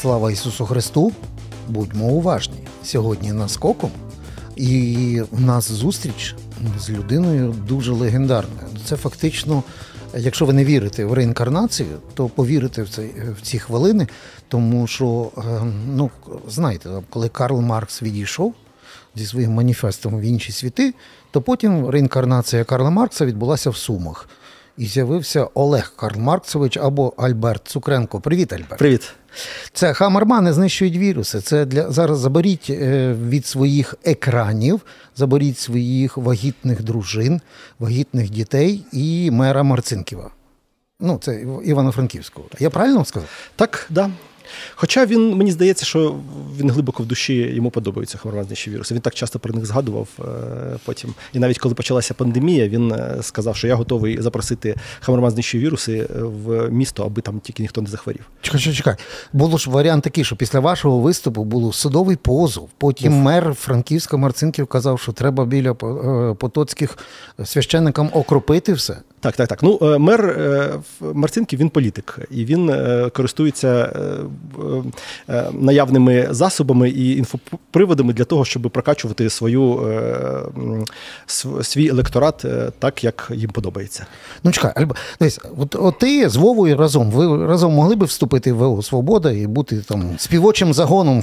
Слава Ісусу Христу! Будьмо уважні. Сьогодні наскоком, і в нас зустріч з людиною дуже легендарною. Це фактично, якщо ви не вірите в реінкарнацію, то повірите в ці, в ці хвилини, тому що, е, ну, знаєте, коли Карл Маркс відійшов зі своїм маніфестом в інші світи, то потім реінкарнація Карла Маркса відбулася в Сумах. І з'явився Олег Карл Марксович або Альберт Цукренко. Привіт, Альберт. Привіт. Це хамармани знищують віруси. Це для зараз заберіть е, від своїх екранів, заберіть своїх вагітних дружин, вагітних дітей і мера Марцинківа. Ну, це Івано-Франківського. Я правильно сказав? Так, да. Хоча він, мені здається, що він глибоко в душі йому подобаються хмаромазніші віруси. Він так часто про них згадував е, потім. І навіть коли почалася пандемія, він е, сказав, що я готовий запросити хмаромазніші віруси в місто, аби там тільки ніхто не захворів. Чекай, чекай, чекай. Було ж варіант такий, що після вашого виступу було судовий позов. Потім Уф. мер Франківська Марцинків казав, що треба біля е, потоцьких священникам окропити все. Так, так, так. Ну, мер Марцинків він політик, і він користується Е, наявними засобами і інфоприводами для того, щоб прокачувати свою е, свій електорат е, так, як їм подобається. Ну чекай, Альба, дивись, от, от ти з Вовою разом. Ви разом могли би вступити в ВО Свобода і бути там співочим загоном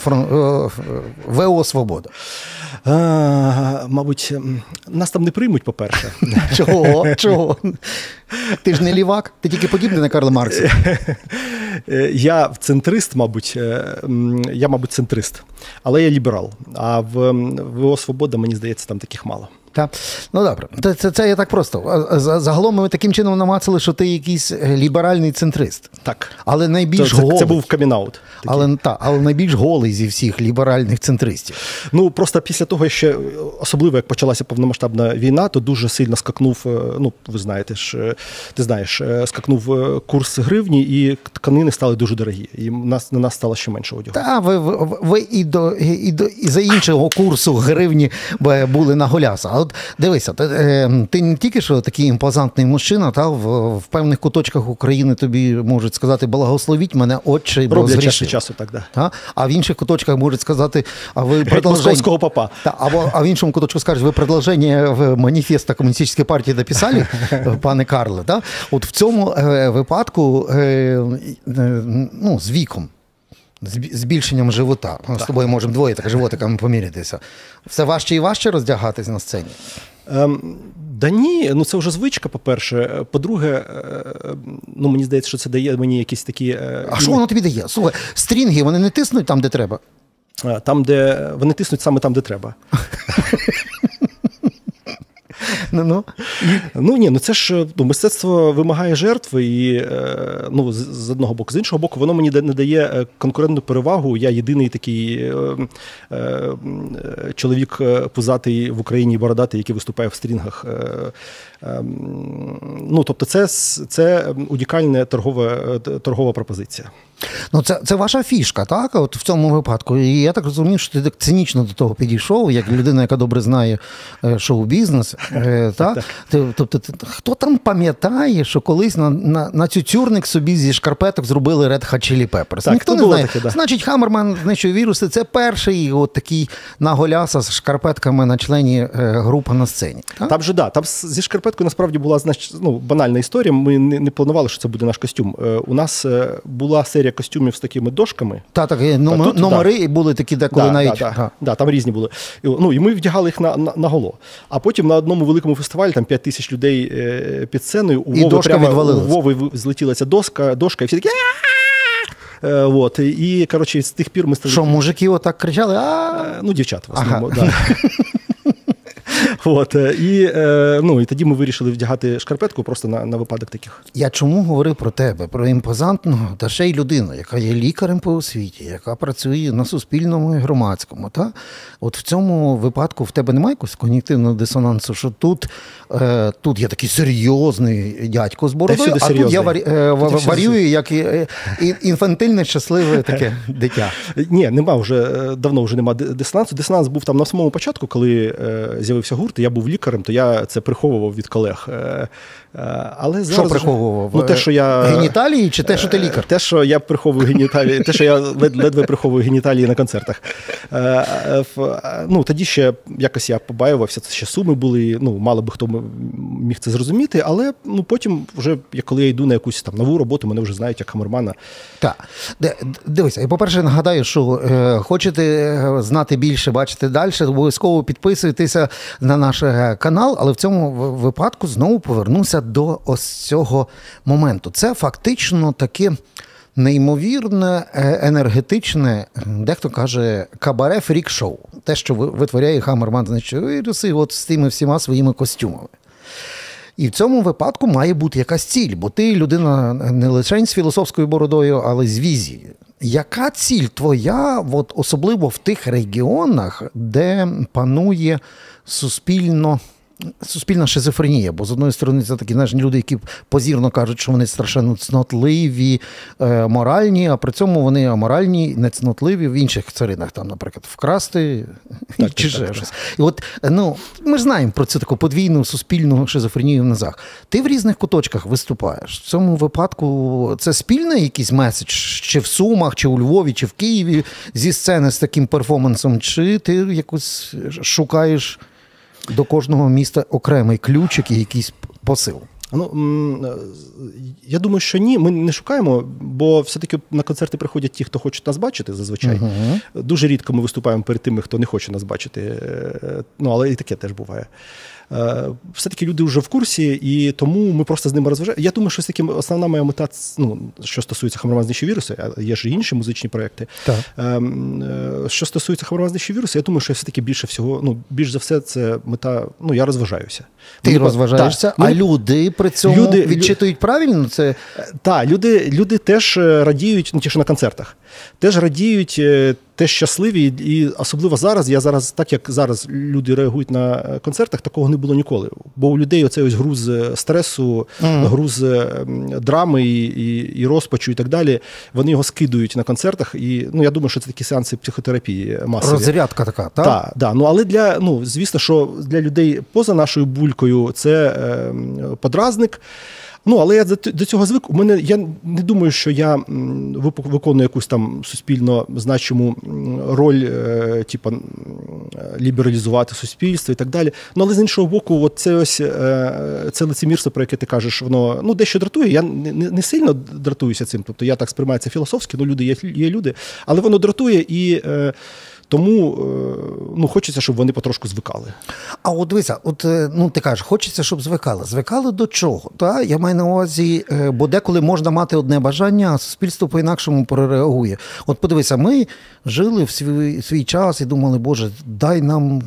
ВО Свобода? А, Мабуть, нас там не приймуть, по-перше. Чого? Чого? Ти ж не лівак, ти тільки подібний на Карла Маркса. Я центрист, мабуть, е, я, мабуть, центрист, але я ліберал. А в ВО Свобода, мені здається, там таких мало. Так. Ну добре, це, це це, я так просто. Загалом ми таким чином намацали, що ти якийсь е, ліберальний центрист. Так. Але найбільш це, голий. Це був камінаут. Але та, але найбільш голий зі всіх ліберальних центристів. Ну просто після того, ще особливо як почалася повномасштабна війна, то дуже сильно скакнув. Е, ну, ви знаєте ж, е, ти знаєш, скакнув курс гривні, і тканини стали дуже дорогі. І нас на нас стало ще менше одягу. Та ви ви, ви і до і до і за іншого курсу гривні були на голяса от дивися, ти, е, ти не тільки що такий імпозантний мужчина, та в, в певних куточках України тобі можуть сказати благословіть мене, отче, бо Роблять час часу, так да. А а в інших куточках можуть сказати, а ви продовження... папа. Та, або а в іншому куточку скажуть, ви продовження в маніфеста комуністичної партії дописали, пане Карле. Та? От в цьому е, випадку е, е, ну, з віком збільшенням живота. Ми з тобою можемо двоє так животиками помірятися. Все важче і важче роздягатись на сцені. Ем, Да ні, ну це вже звичка, по-перше. По-друге, е, ну мені здається, що це дає мені якісь такі. Е, а що воно тобі дає? Слухай, стрінги вони не тиснуть там, де треба. Там, де вони тиснуть саме там, де треба. Ну ну. ну ні, ну це ж ну, мистецтво вимагає жертви, і е, ну, з, одного боку, з іншого боку, воно мені не дає е, конкурентну перевагу. Я єдиний такий е, чоловік пузатий в Україні бородатий, який виступає в стрінгах. Ну, Тобто, це це унікальна торгова, торгова пропозиція. Ну, це це ваша фішка, так? От в цьому випадку. І я так розумію, що ти так цинічно до того підійшов, як людина, яка добре знає шоу-бізнес. Е, так? Тобто, хто там пам'ятає, що колись на на, на цюцюрник собі зі шкарпеток зробили Red Hot Chili Peppers? Так, Ніхто не знає. Таке, да. Значить, Хаммерман знищує віруси. Це перший от такий наголяса з шкарпетками на члені е, групи на сцені. Так? Там же да, там зі шкарпеткою насправді була знач, ну, банальна історія. Ми не, не планували, що це буде наш костюм. Е, у нас була серія костюмів з такими дошками. Та, так, номер, тут, номери да. були такі, деколи да, навіть. Да, да, да, там різні були. Ну, І ми вдягали їх на, на, на голо. А потім на одному великому фестивалі там 5 тисяч людей е, під сценою. У і Вови прямо у Вови злетіла ця доска, дошка, і всі такі. Е, от, І коротше, з тих пір ми стали. Що, мужики отак кричали? а Ну, дівчат в основному. Ага. Да. От, е, І е, ну, і тоді ми вирішили вдягати шкарпетку просто на на випадок таких. Я чому говорив про тебе, про імпозантного та ще й людину, яка є лікарем по освіті, яка працює на суспільному і громадському. Та? От в цьому випадку в тебе немає якогось когнітивного дисонансу, що тут е, тут є такий серйозний дядько з бородою, а тут я варі, е, варюю як і, і, інфантильне, щасливе таке дитя. Ні, нема вже давно вже нема дисонансу. Дисонанс був там на самому початку, коли з'явився гурт вибачте, я був лікарем, то я це приховував від колег. Е, але зараз... Що приховував? Ну, те, що я... Геніталії чи те, що ти лікар? Те, що я приховую геніталії, те, що я ледве приховую геніталії на концертах. Ну, Тоді ще якось я побаювався, це ще суми були, ну, мало би хто міг це зрозуміти, але ну, потім, вже коли я йду на якусь там нову роботу, мене вже знають як камермана. Так. Дивися, я, по-перше, нагадаю, що е, хочете е, знати більше, бачити далі, обов'язково підписуйтеся на наш е, канал, але в цьому випадку знову повернуся до ось цього моменту. Це фактично таке. Неймовірне, енергетичне, дехто каже, кабаре фрік-шоу. Те, що витворяє Хамерман, значить, от з тими всіма своїми костюмами. І в цьому випадку має бути якась ціль, бо ти людина не лише з філософською бородою, але з візією. Яка ціль твоя, от особливо в тих регіонах, де панує суспільно суспільна шизофренія, бо з одної сторони це такі знаєш, люди, які позірно кажуть, що вони страшенно цнотливі, е, моральні, а при цьому вони аморальні, нецнотливі в інших царинах, там, наприклад, вкрасти так, чи ще щось. І от ну, ми ж знаємо про цю таку подвійну суспільну шизофренію в назах. Ти в різних куточках виступаєш. В цьому випадку це спільний якийсь меседж, чи в Сумах, чи у Львові, чи в Києві зі сцени з таким перформансом, чи ти якось шукаєш до кожного міста окремий ключик і якийсь посил. Ну я думаю, що ні, ми не шукаємо, бо все-таки на концерти приходять ті, хто хоче нас бачити, зазвичай. Uh-huh. Дуже рідко ми виступаємо перед тими, хто не хоче нас бачити. Е, ну, але і таке теж буває. Е, все-таки люди вже в курсі, і тому ми просто з ними розважаємо. Я думаю, що все-таки основна моя мета, ну, що стосується хамромазнищі вірусу, а є ж і інші музичні проекти. Так. Ем, е, що стосується хамромазнищі вірусу, я думаю, що все-таки більше всього, ну, більш за все, це мета. Ну, я розважаюся. Ти Мені, розважаєшся, та, а ми, люди при цьому люди, відчитують правильно це? Так, люди люди теж радіють, ну ті, що на концертах, теж радіють теж щасливі, і особливо зараз. Я зараз, так як зараз люди реагують на концертах, такого не було ніколи. Бо у людей оцей ось груз стресу, mm. груз драми і, і і, розпачу, і так далі. Вони його скидують на концертах. І ну я думаю, що це такі сеанси психотерапії масові. Розрядка така, так? Так, да. Ну але для ну звісно, що для людей поза нашою булькою це е, подразник. Ну, але я до цього звик. У мене я не думаю, що я виконую якусь там суспільно значиму роль, е, типу, лібералізувати суспільство і так далі. Ну, але з іншого боку, от це ось е, це лицемірство, про яке ти кажеш, воно ну дещо дратує. Я не не, сильно дратуюся цим. Тобто я так сприймаю це філософськи, ну люди є, є люди, але воно дратує і. Е, тому е, ну, хочеться, щоб вони потрошку звикали. А от дивися, от е, ну ти кажеш, хочеться, щоб звикали. Звикали до чого? Та? Я маю на увазі, е, бо деколи можна мати одне бажання, а суспільство по-інакшому прореагує. От подивися, ми жили в свій свій час і думали, Боже, дай нам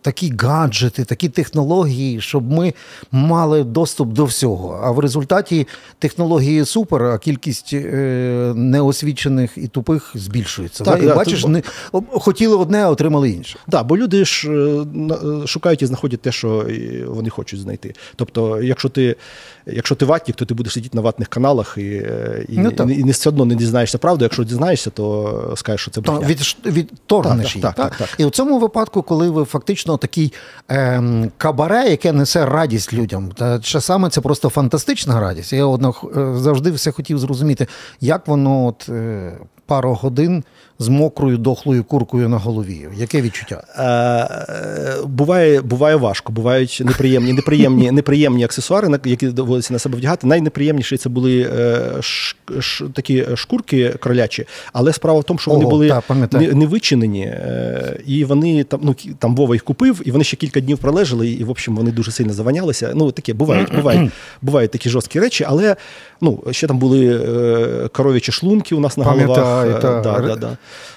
такі гаджети, такі технології, щоб ми мали доступ до всього. А в результаті технології супер, а кількість неосвічених і тупих збільшується. Так? І бачиш, не хотіли одне, а отримали інше. Так, да, бо люди ж е, е, шукають і знаходять те, що вони хочуть знайти. Тобто, якщо ти якщо ти ватник, то ти будеш сидіти на ватних каналах і е, і, ну, і, і все одно не дізнаєшся правду. Якщо дізнаєшся, то скажеш, що це брехня. Від, відторгнеш її. Так, так, так, так, І в цьому випадку, коли ви фактично такий ем, кабаре, яке несе радість людям, та часами це просто фантастична радість. Я одно завжди все хотів зрозуміти, як воно от пару годин з мокрою дохлою куркою на голові. Яке відчуття? Е, Буває буває важко, бувають неприємні неприємні, неприємні аксесуари, які доводиться на себе вдягати. Найнеприємніші це були е, ш, ш, такі шкурки кролячі, але справа в тому, що вони Ого, були та, не, не вичинені, е, і вони там ну, там Вова їх купив, і вони ще кілька днів пролежали, і в общем вони дуже сильно заванялися. Ну, таке бувають, бувають, бувають такі жорсткі речі, але ну, ще там були е, коров'ячі шлунки у нас на головах. Е, да, да, да.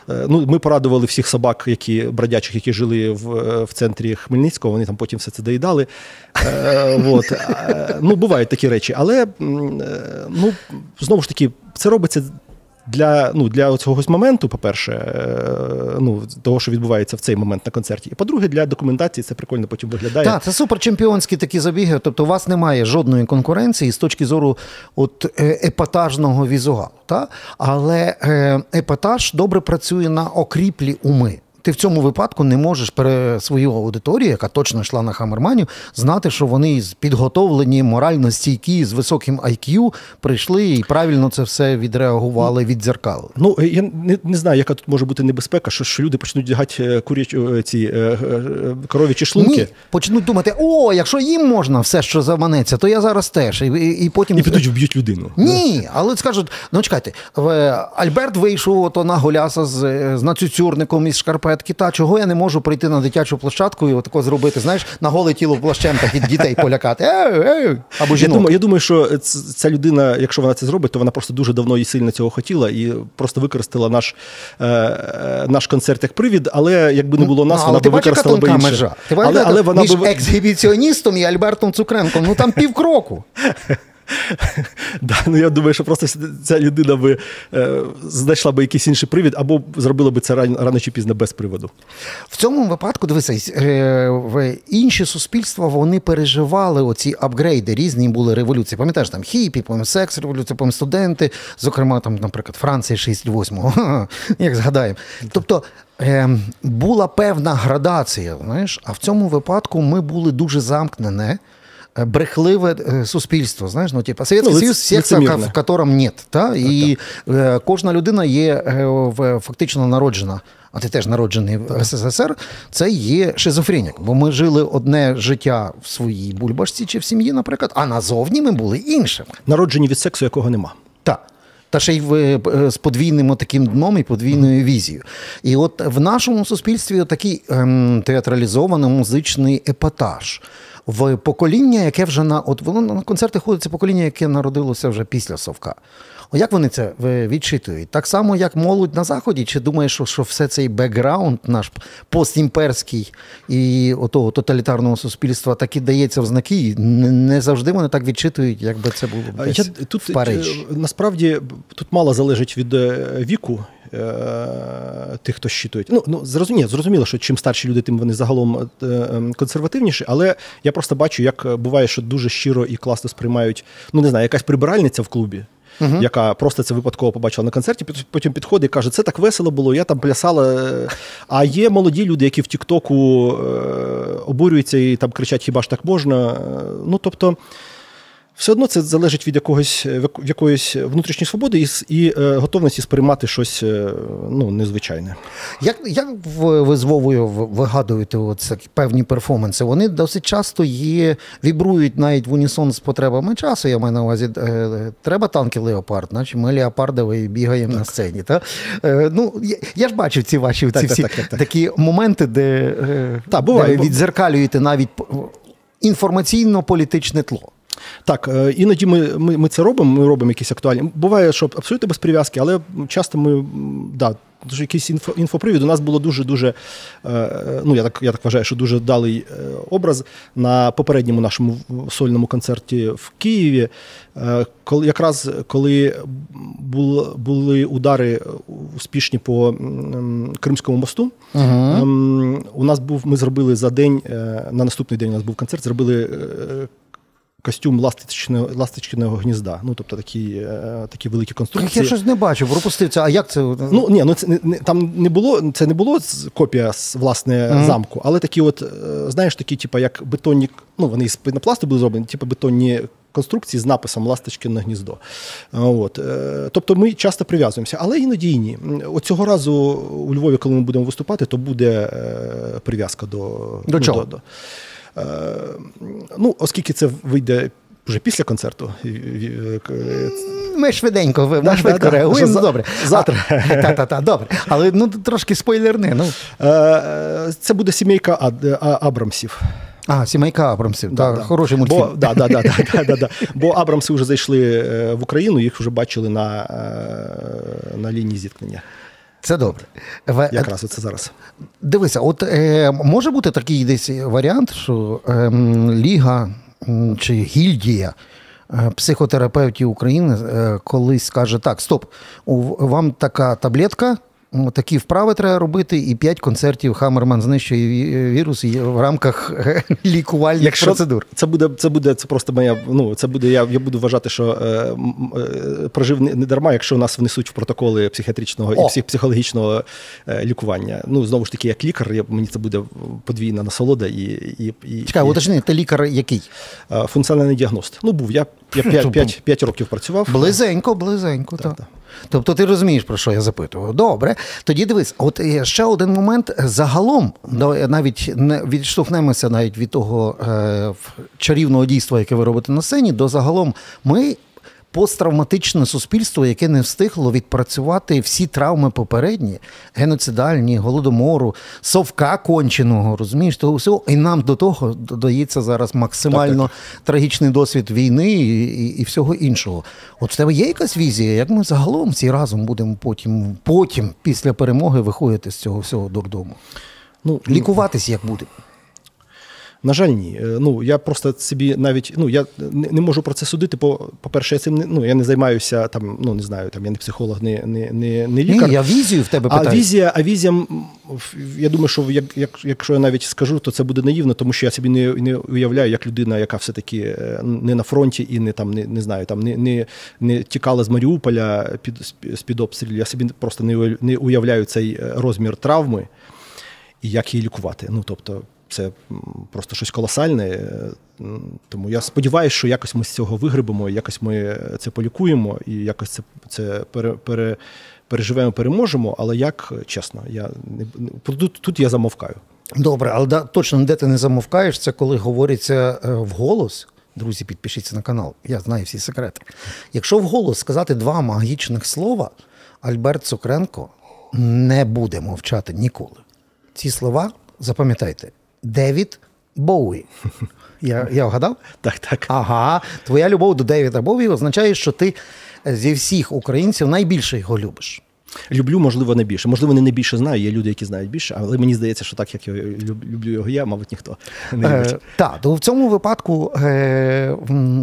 Е, ну, Ми порадували всіх собак, які бродячих, які жили в в центрі Хмельницького, вони там потім все це доїдали. Е, вот. Ну, Бувають такі речі. Але ну, знову ж таки, це робиться для ну, для цього моменту, по-перше, е, ну, того, що відбувається в цей момент на концерті. І по-друге, для документації це прикольно потім виглядає. Так, це суперчемпіонські такі забіги. Тобто, у вас немає жодної конкуренції з точки зору от, е, епатажного візуалу. Та? Але е, епатаж добре працює на окріплі уми. Ти в цьому випадку не можеш пере свою аудиторію, яка точно йшла на Хамерманів, знати, що вони підготовлені, морально стійкі, з високим IQ прийшли і правильно це все відреагували, віддзеркали. Ну я не не знаю, яка тут може бути небезпека, що що люди почнуть вдягати курячі ці коров'ячі шлунки. Ні, Почнуть думати, о, якщо їм можна все, що заманеться, то я зараз теж. І і, і потім і підуть вб'ють людину. Ні, але скажуть, ну чекайте, Альберт вийшов то на голяса з з нацюцюрником із шкарпетки. Та чого я не можу прийти на дитячу площадку і отако зробити, знаєш, на голе тіло плащем так і дітей полякати. Або жінок. Я думаю, я думаю, що ця людина, якщо вона це зробить, то вона просто дуже давно і сильно цього хотіла і просто використала наш е, е наш концерт як привід, але якби не було нас, ну, вона би використала би інше. Межа. Ти але, але вона між би... ексгібіціоністом і Альбертом Цукренком, ну там півкроку. Да, ну Я думаю, що просто ця людина би е, знайшла би якийсь інший привід, або зробила би це рано, рано чи пізно без приводу. В цьому випадку, дивися, е, в інші суспільства вони переживали оці апгрейди, різні були революції. Пам'ятаєш, там хіпі, потім секс, революція, потім студенти, зокрема, там, наприклад, Франція 68-го, як згадаємо. Тобто е, була певна градація, знаєш, а в цьому випадку ми були дуже замкнені. Брехливе э, суспільство. Знаєш, ну типа Совєтський ну, Союз, секса, в котором нет. Та? Так, і так. Е, кожна людина є е, фактично народжена. А ти теж народжений в СССР, це є шизофренік. Бо ми жили одне життя в своїй бульбашці чи в сім'ї, наприклад, а назовні ми були іншими. Народжені від сексу, якого нема. Так. Та ще й в, е, з подвійним таким дном і подвійною візією. І от в нашому суспільстві такий ем, театралізований музичний епатаж в покоління, яке вже на от воно на концерти ходить це покоління, яке народилося вже після Совка. О, як вони це відчитують? Так само, як молодь на Заході, чи думаєш, що, що все цей бекграунд наш постімперський і отого тоталітарного суспільства так і дається в знаки, і не завжди вони так відчитують, як би це було десь Я, тут в Парижі. Е, насправді тут мало залежить від е, віку Е, тих, хто щитують. Ну, ну зрозуміло, зрозуміло, що чим старші люди, тим вони загалом ем, консервативніші, але я просто бачу, як буває, що дуже щиро і класно сприймають, ну не знаю, якась прибиральниця в клубі. Uh-huh. Яка просто це випадково побачила на концерті, потім підходить і каже, це так весело було, я там плясала. А є молоді люди, які в Тіктоку е, обурюються і там кричать, хіба ж так можна. Ну, тобто, все одно це залежить від якогось е, якоїсь внутрішньої свободи і і е, готовності сприймати щось е, ну, незвичайне. Як як ви з Вовою вигадуєте оце, певні перформанси? Вони досить часто є, вібрують навіть в унісон з потребами часу. Я маю на увазі, е, треба танки Леопард, наче ми Леопардові бігаємо так. на сцені. Та? Е, ну, Я я ж бачив ці ваші так, ці всі такі моменти, де, та, буває, де ви відзеркалюєте навіть інформаційно-політичне тло. Так, е, іноді ми ми, ми це робимо, ми робимо якісь актуальні. Буває, що абсолютно без прив'язки, але часто ми да, дуже якийсь інфо, інфопривід. У нас було дуже-дуже, е, ну я так я так вважаю, що дуже вдалий е, образ на попередньому нашому сольному концерті в Києві. Коли якраз коли були удари успішні по Кримському мосту, uh у нас був ми зробили за день на наступний день. У нас був концерт, зробили костюм ластичного ластичного гнізда. Ну, тобто такі е, такі великі конструкції. Я щось не бачу, пропустив це. А як це? Ну ні, ну це не там не було. Це не було копія власне mm-hmm. замку, але такі, от е, знаєш, такі, типу, як бетонні, ну вони з пенопласту були зроблені, типу бетонні. Конструкції з написом Ласточкине гніздо. От. Е, тобто ми часто прив'язуємося, але іноді і ні. От цього разу у Львові, коли ми будемо виступати, то буде прив'язка до до чого? До, до. Е, ну, оскільки це вийде. Вже після концерту ми швиденько ми швидко реагуємо. За, добре. Завтра. Та-та-та, добре. Але ну трошки спойлерни. Ну. Е, це буде сімейка Абрамсів. А, сімейка Абрамсів. Да, да. Хороший мультфільм. Бо, да, да, да, да, да, да. Бо Абрамси вже зайшли е, в Україну, їх вже бачили на, на лінії зіткнення. Це добре. Якраз оце зараз. Дивися, от е, може бути такий десь варіант, що е, Ліга чи гільдія е, психотерапевтів України е, колись скаже: так, стоп, вам така таблетка такі вправи треба робити, і 5 концертів Хамерман знищує вірус в рамках лікувальних процедур. Це буде, це буде це просто моя. Ну це буде. Я, я буду вважати, що е, е, прожив не, не дарма, якщо нас внесуть в протоколи психіатричного О! і псих, психологічного е, лікування. Ну знову ж таки, як лікар, я, мені це буде подвійна насолода і, і, і, Чекай, і уточни, ти лікар який? е, функціональний діагност. Ну був я. Я 5, 5, 5 років працював. Близенько, близенько, так. так. Тобто ти розумієш, про що я запитував. Добре. Тоді дивись, от ще один момент. Загалом, навіть не відштовхнемося навіть від того е, чарівного дійства, яке ви робите на сцені, до загалом ми. Посттравматичне суспільство, яке не встигло відпрацювати всі травми попередні, геноцидальні, голодомору, совка конченого, розумієш, того всього. І нам до того додається зараз максимально трагічний досвід війни і, і, і всього іншого. От в тебе є якась візія, як ми загалом всі разом будемо потім, потім, після перемоги, виходити з цього всього дурдому? Ну, Лікуватись як буде? На жаль, ні. Е, Ну я просто собі навіть ну я не, можу про це судити. По по-перше, я цим не ну я не займаюся там. Ну не знаю, там я не психолог, не не, не, не лікар. Ні, я візію в тебе А візія, а візія, я думаю, що як, як, якщо я навіть скажу, то це буде наївно, тому що я собі не, не уявляю, як людина, яка все-таки е, не на фронті і не там не, не знаю, там не, не, не тікала з Маріуполя під з під обстрілів. Я собі просто не не уявляю цей е, розмір травми і як її лікувати. Ну тобто, це просто щось колосальне. е, Тому я сподіваюся, що якось ми з цього вигребемо, якось ми це полікуємо і якось це, це пере, пере, переживемо, переможемо. Але як чесно, я не тут, тут я замовкаю. Добре, але да, точно де ти не замовкаєш, це коли говориться е, вголос. Друзі, підпишіться на канал, я знаю всі секрети. Якщо вголос сказати два магічних слова, Альберт Цукренко не буде мовчати ніколи. Ці слова запам'ятайте: Девід Боуї. Я, я вгадав? Так, так. Ага, твоя любов до Девіда Боуї означає, що ти зі всіх українців найбільше його любиш. Люблю, можливо, не більше. Можливо, не найбільше знаю. Є люди, які знають більше, але мені здається, що так як я люблю його я, мабуть, ніхто не любить. Е, так, то в цьому випадку, е,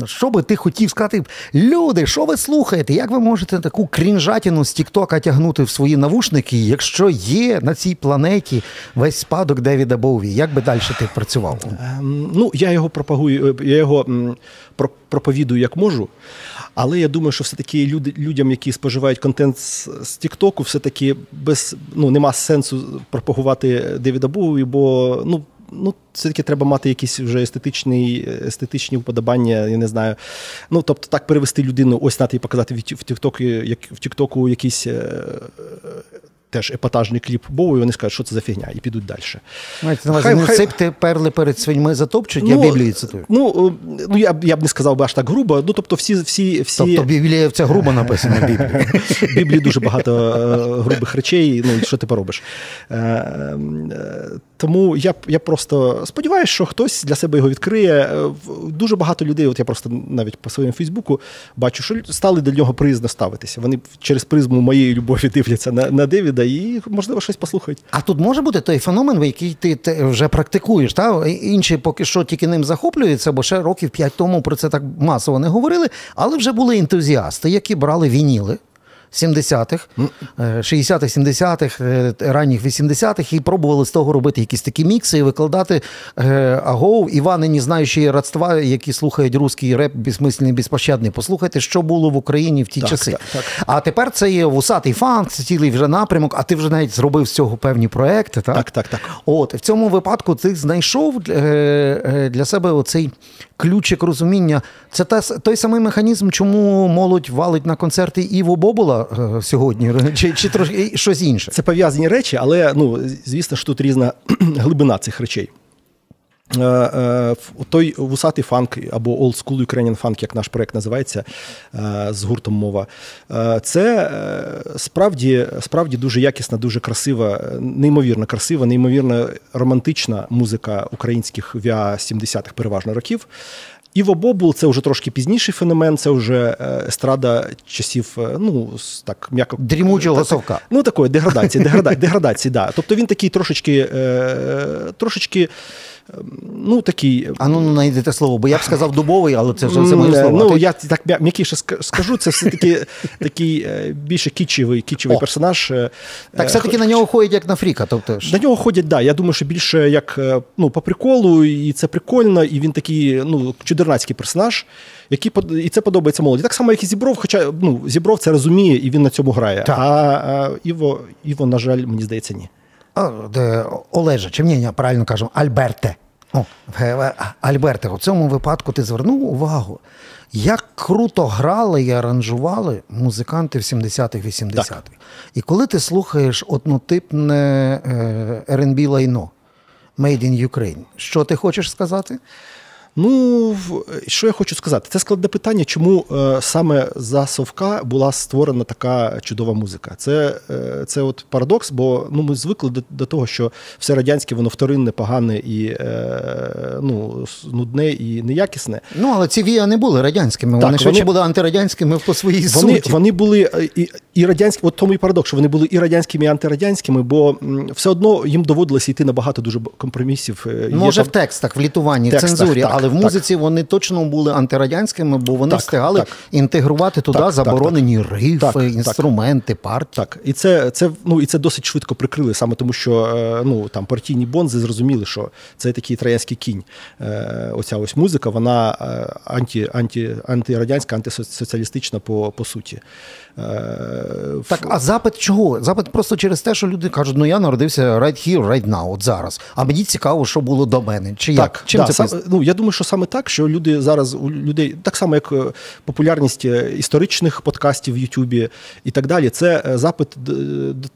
що би ти хотів сказати, люди, що ви слухаєте? Як ви можете таку крінжатіну з Тіктока тягнути в свої навушники, якщо є на цій планеті весь спадок Девіда Боуві? Як би далі ти працював? Ем, Ну, я його пропагую, е, я його проповідую як можу. Але я думаю, що все-таки люди, людям, які споживають контент з, з Тіктоку, все-таки без ну нема сенсу пропагувати Девіда Боуї, бо ну. Ну, все-таки треба мати якісь вже естетичні, естетичні вподобання, я не знаю. Ну, тобто, так перевести людину, ось на і показати в Тіктоку, як в Тіктоку якийсь е, теж епатажний кліп Боуї, вони скажуть, що це за фігня, і підуть далі. Знаєте, на увазі, Хай- не хай- сипте перли перед свиньми затопчуть, я Біблію цитую. Ну, е, ну я, б- я б не сказав би аж так грубо. Ну, тобто, всі, всі, всі Тобто Біблія це грубо написано в Біблії. в Біблії дуже багато е, грубих речей. Ну, і що ти поробиш? Тому я, я просто сподіваюся, що хтось для себе його відкриє. Е, Дуже багато людей, от я просто навіть по своєму Фейсбуку бачу, що стали до нього приязно ставитися. Вони через призму моєї любові дивляться на, на Девіда і, можливо, щось послухають. А тут може бути той феномен, який ти, те- вже практикуєш. Та? Інші поки що тільки ним захоплюються, бо ще років п'ять тому про це так масово не говорили, але вже були ентузіасти, які брали вініли. 70-х, е, 60-х, 70-х, е, ранніх 80-х і пробували з того робити якісь такі мікси і викладати е, агоу, Івани, не знаючи родства, які слухають русський реп безсмисленний, безпощадний. Послухайте, що було в Україні в ті Так, часи. так, так. А тепер це є вусатий фанк, це цілий вже напрямок, а ти вже навіть зробив з цього певні проекти. Так, Так, так, так. От, в цьому випадку ти знайшов е, е, для себе оцей ключик розуміння. Це та, той самий механізм, чому молодь валить на концерти Іво Бобола е, сьогодні, чи, чи трошки щось інше. Це пов'язані речі, але ну, звісно ж тут різна глибина цих речей. Е, е, Той вусатий фанк або Old School Ukrainian Funk, як наш проект називається з гуртом мова. Це справді, справді дуже якісна, дуже красива, неймовірно красива, неймовірно романтична музика українських віа 70-х переважно років. Іво Бобул це вже трошки пізніший феномен, це вже е, естрада часів, е, ну, так, м'яко. Дрімучого совка. Ну, такої деградації, деградації, деградації, да. Тобто він такий трошечки, е, трошечки, ну, такий. А ну знайдете слово, бо я б сказав дубовий, але це вже все моє слово. Ну, я так м'якіше скажу, це все-таки такий більше кічевий, кічевий персонаж. Так, все-таки на нього ходять як на фріка. Тобто... На нього ходять, да. Я думаю, що більше як ну, по приколу, і це прикольно, і він такий, ну, чудернацький персонаж, який і це подобається молоді. Так само, як і Зібров, хоча ну, Зібров це розуміє і він на цьому грає. Так. А, а Іво, Іво, на жаль, мені здається, ні. Олежа, чи ні, правильно кажемо, Альберте. О, Альберте, у цьому випадку ти звернув увагу, як круто грали і аранжували музиканти в 70-х, 80-х. І коли ти слухаєш однотипне R&B лайно Made in Ukraine, що ти хочеш сказати? Ну, що я хочу сказати? Це складне питання, чому е, саме за Совка була створена така чудова музика. Це е, це от парадокс, бо ну, ми звикли до, до того, що все радянське, воно вторинне, погане і е, ну, нудне і неякісне. Ну, але ці вія не були радянськими, так, вони швидше були антирадянськими по своїй вони, суті. Вони були і і радянські, от тому і парадокс, що вони були і радянськими, і антирадянськими, бо все одно їм доводилося йти на багато дуже компромісів. Може, Є, в текстах, в літуванні, в цензурі. Так, але в музиці так. вони точно були антирадянськими, бо вони так, встигали так. інтегрувати туди так, заборонені рифи, інструменти, партії. Так, і це це ну і це досить швидко прикрили, саме тому, що е, ну там партійні бонзи зрозуміли, що це такий троянський кінь. Е, оця ось музика, вона е, анті, анті, антирадянська, антисоціалістична по, по суті. Так, а запит чого? Запит просто через те, що люди кажуть, ну я народився right here, right now, от зараз. А мені цікаво, що було до мене. Чи так, як? Чим да, це сам, ну я думаю, що саме так, що люди зараз у людей так само, як е, популярність е, історичних подкастів в Ютубі і так далі. Це е, запит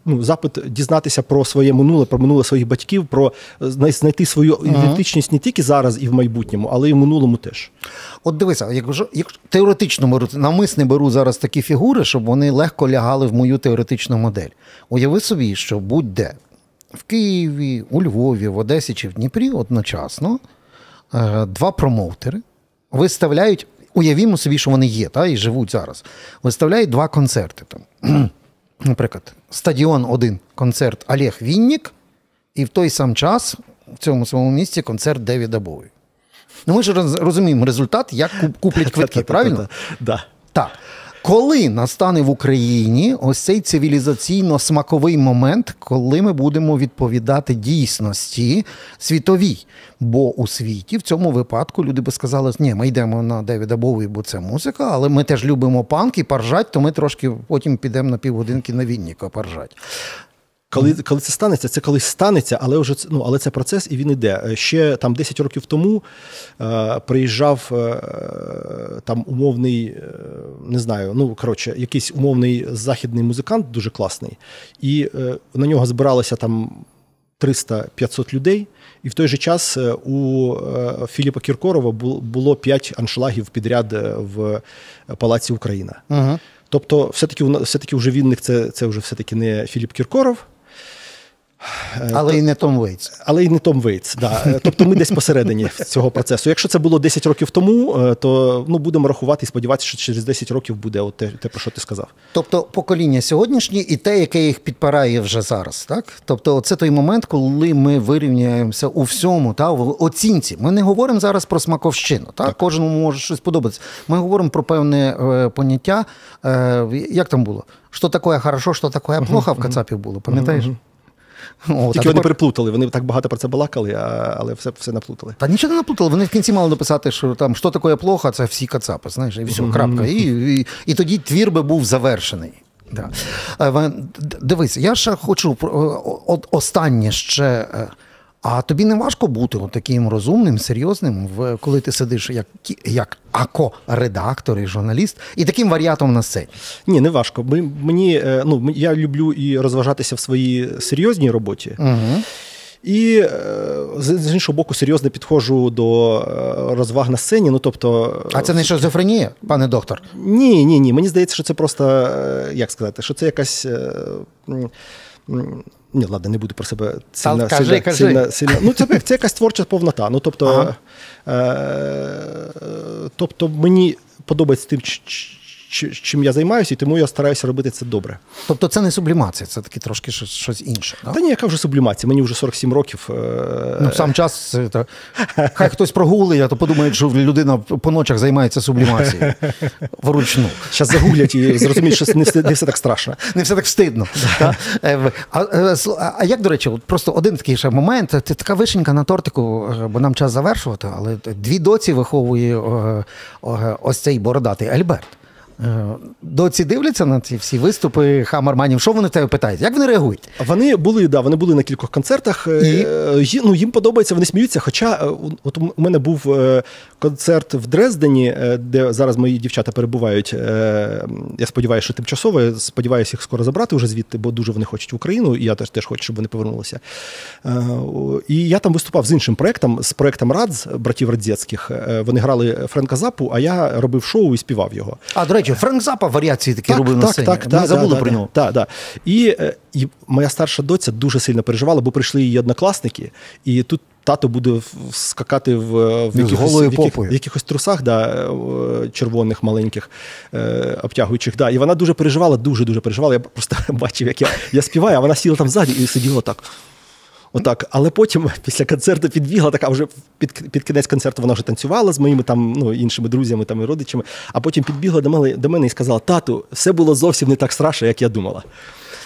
ну, запит дізнатися про своє минуле, про минуле своїх батьків, про знайти свою ідентичність не тільки зараз і в майбутньому, але й в минулому теж. От дивися, якщо як теоретично беру намисне беру зараз такі фігури, щоб вони легко лягали в мою теоретичну модель. Уяви собі, що будь-де в Києві, у Львові, в Одесі чи в Дніпрі одночасно два промоутери виставляють, уявімо собі, що вони є, та, і живуть зараз. Виставляють два концерти. Там. Наприклад, стадіон один концерт Олег Віннік, і в той сам час в цьому своєму місці концерт Девіда Боуі. Ну, ми ж розуміємо результат, як куплять квитки, правильно? Так. Коли настане в Україні ось цей цивілізаційно-смаковий момент, коли ми будемо відповідати дійсності світовій? Бо у світі в цьому випадку люди би сказали, ні, ми йдемо на Девіда Боуі, бо це музика, але ми теж любимо панк і паржать, то ми трошки потім підемо на півгодинки на Вінніка паржать. Коли коли це станеться, це колись станеться, але вже ну, але це процес і він іде. Е, ще там 10 років тому е, приїжджав е, там умовний, е, не знаю, ну коротше, якийсь умовний західний музикант, дуже класний, і е, на нього збиралося там 300-500 людей. І в той же час е, у Філіпа Кіркорова було 5 аншлагів підряд в Палаці Україна. Угу. Тобто, все-таки все-таки вже Вінник це це вже все-таки не Філіп Кіркоров. Але і не Том Вейтс. Але і не Том Вейтс, да. Тобто ми десь посередині цього процесу. Якщо це було 10 років тому, е, то ну, будемо рахувати і сподіватися, що через 10 років буде от те, те, про що ти сказав. Тобто покоління сьогоднішнє і те, яке їх підпирає вже зараз. так? Тобто, це той момент, коли ми вирівняємося у всьому, та, в оцінці. Ми не говоримо зараз про смаковщину. Так? так. Кожному може щось подобатися. Ми говоримо про певне е, поняття. Е, як там було? Що таке хорошо, що таке плохо в Кацапів було, пам'ятаєш? О, Тільки вони переплутали. Вони так багато про це балакали, але все все наплутали. Та нічого не наплутали. Вони в кінці мали написати, що там що таке плохо, це всі кацапи. Знаєш, і все, mm-hmm. крапка. І, і, і тоді твір би був завершений. Да. Е, дивись, я ще хочу останнє ще е, а тобі не важко бути таким розумним, серйозним, коли ти сидиш як як ако-редактор і журналіст, і таким варіатом на сцені? Ні, не важко. Мені, е, ну, Я люблю і розважатися в своїй серйозній роботі. Угу. І е, з іншого боку, серйозно підходжу до е, розваг на сцені. Ну тобто, А це не шизофренія, пане доктор? ні, ні, ні. Мені здається, що це просто як сказати, що це якась. Ні, ладно, не буду про себе сильно, кажи, сильно, кажи. сильно, сильно. Ну, це, це якась творча повнота. Ну, тобто, Ага. е, тобто мені подобається тим, чим я займаюся, і тому я стараюся робити це добре. Тобто це не сублімація, це таки трошки щось, інше. Да? Та ні, яка вже сублімація, мені вже 47 років. е, Ну, сам час, та, хай хтось прогулить, а то подумають, що людина по ночах займається сублімацією вручну. Зараз загуглять і зрозуміють, що не все, не все так страшно. Не все так встидно. та? Е, А, е, а- а як, до речі, просто один такий ще момент, це така вишенька на тортику, бо нам час завершувати, але дві доці виховує ось цей бородатий Альберт. Е, Доці дивляться на ці всі виступи хамерманів. Що вони в тебе питають? Як вони реагують? Вони були, да, вони були на кількох концертах. е, І? ї- ну, їм подобається, вони сміються. Хоча е, от у мене був концерт в Дрездені, де зараз мої дівчата перебувають. Я сподіваюся, що тимчасово. Я сподіваюся їх скоро забрати вже звідти, бо дуже вони хочуть в Україну, і я теж теж хочу, щоб вони повернулися. І я там виступав з іншим проектом, з проектом Радз, братів Радзецьких. Вони грали Френка Запу, а я робив шоу і співав його. А, до речі, Френк Запа варіації такі робив на сцені. Ми так, забули да, про да, нього. Так, так. І, е, і моя старша доця дуже сильно переживала, бо прийшли її однокласники, і тут. Тато буде в- скакати в, в, З якихось, в, яких, в якихось трусах, да, е, червоних, маленьких, е, обтягуючих. Да. І вона дуже переживала, дуже дуже переживала. Я просто бачив, як я, я співаю, а вона сіла там ззаді і сиділа так. Отак. Але потім після концерту підбігла, така вже під, під кінець концерту вона вже танцювала з моїми там, ну, іншими друзями там, і родичами, а потім підбігла до мене, до мене і сказала: Тату, все було зовсім не так страшно, як я думала.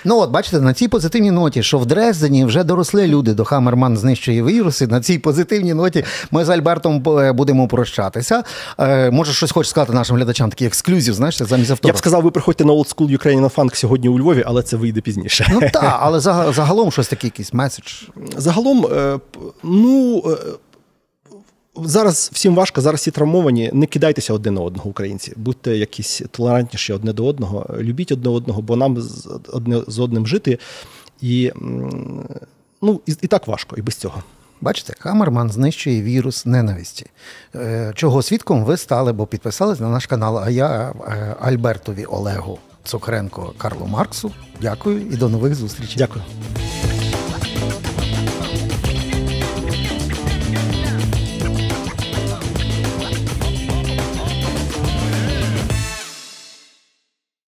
Ну от бачите, на цій позитивній ноті, що в Дрездені вже доросли люди до Хамерман знищує віруси. На цій позитивній ноті ми з Альбертом е, будемо прощатися. Е, може, щось хочеш сказати нашим глядачам, такий ексклюзив, знаєш, замість Я б сказав, ви приходьте на Old School Ukrainian Funk сьогодні у Львові, але це вийде пізніше. Ну так, але заг- загалом щось таке, якийсь меседж. Загалом, е, ну. Зараз всім важко, зараз всі травмовані. Не кидайтеся один на одного, українці. Будьте якісь толерантніші одне до одного, любіть одне одного, бо нам з, одне з одним жити. І, ну, і, і так важко, і без цього. Бачите, Хамерман знищує вірус ненависті. Е, Чого свідком ви стали, бо підписались на наш канал. А я е, Альбертові Олегу Цукренко Карлу Марксу. Дякую і до нових зустрічей. Дякую.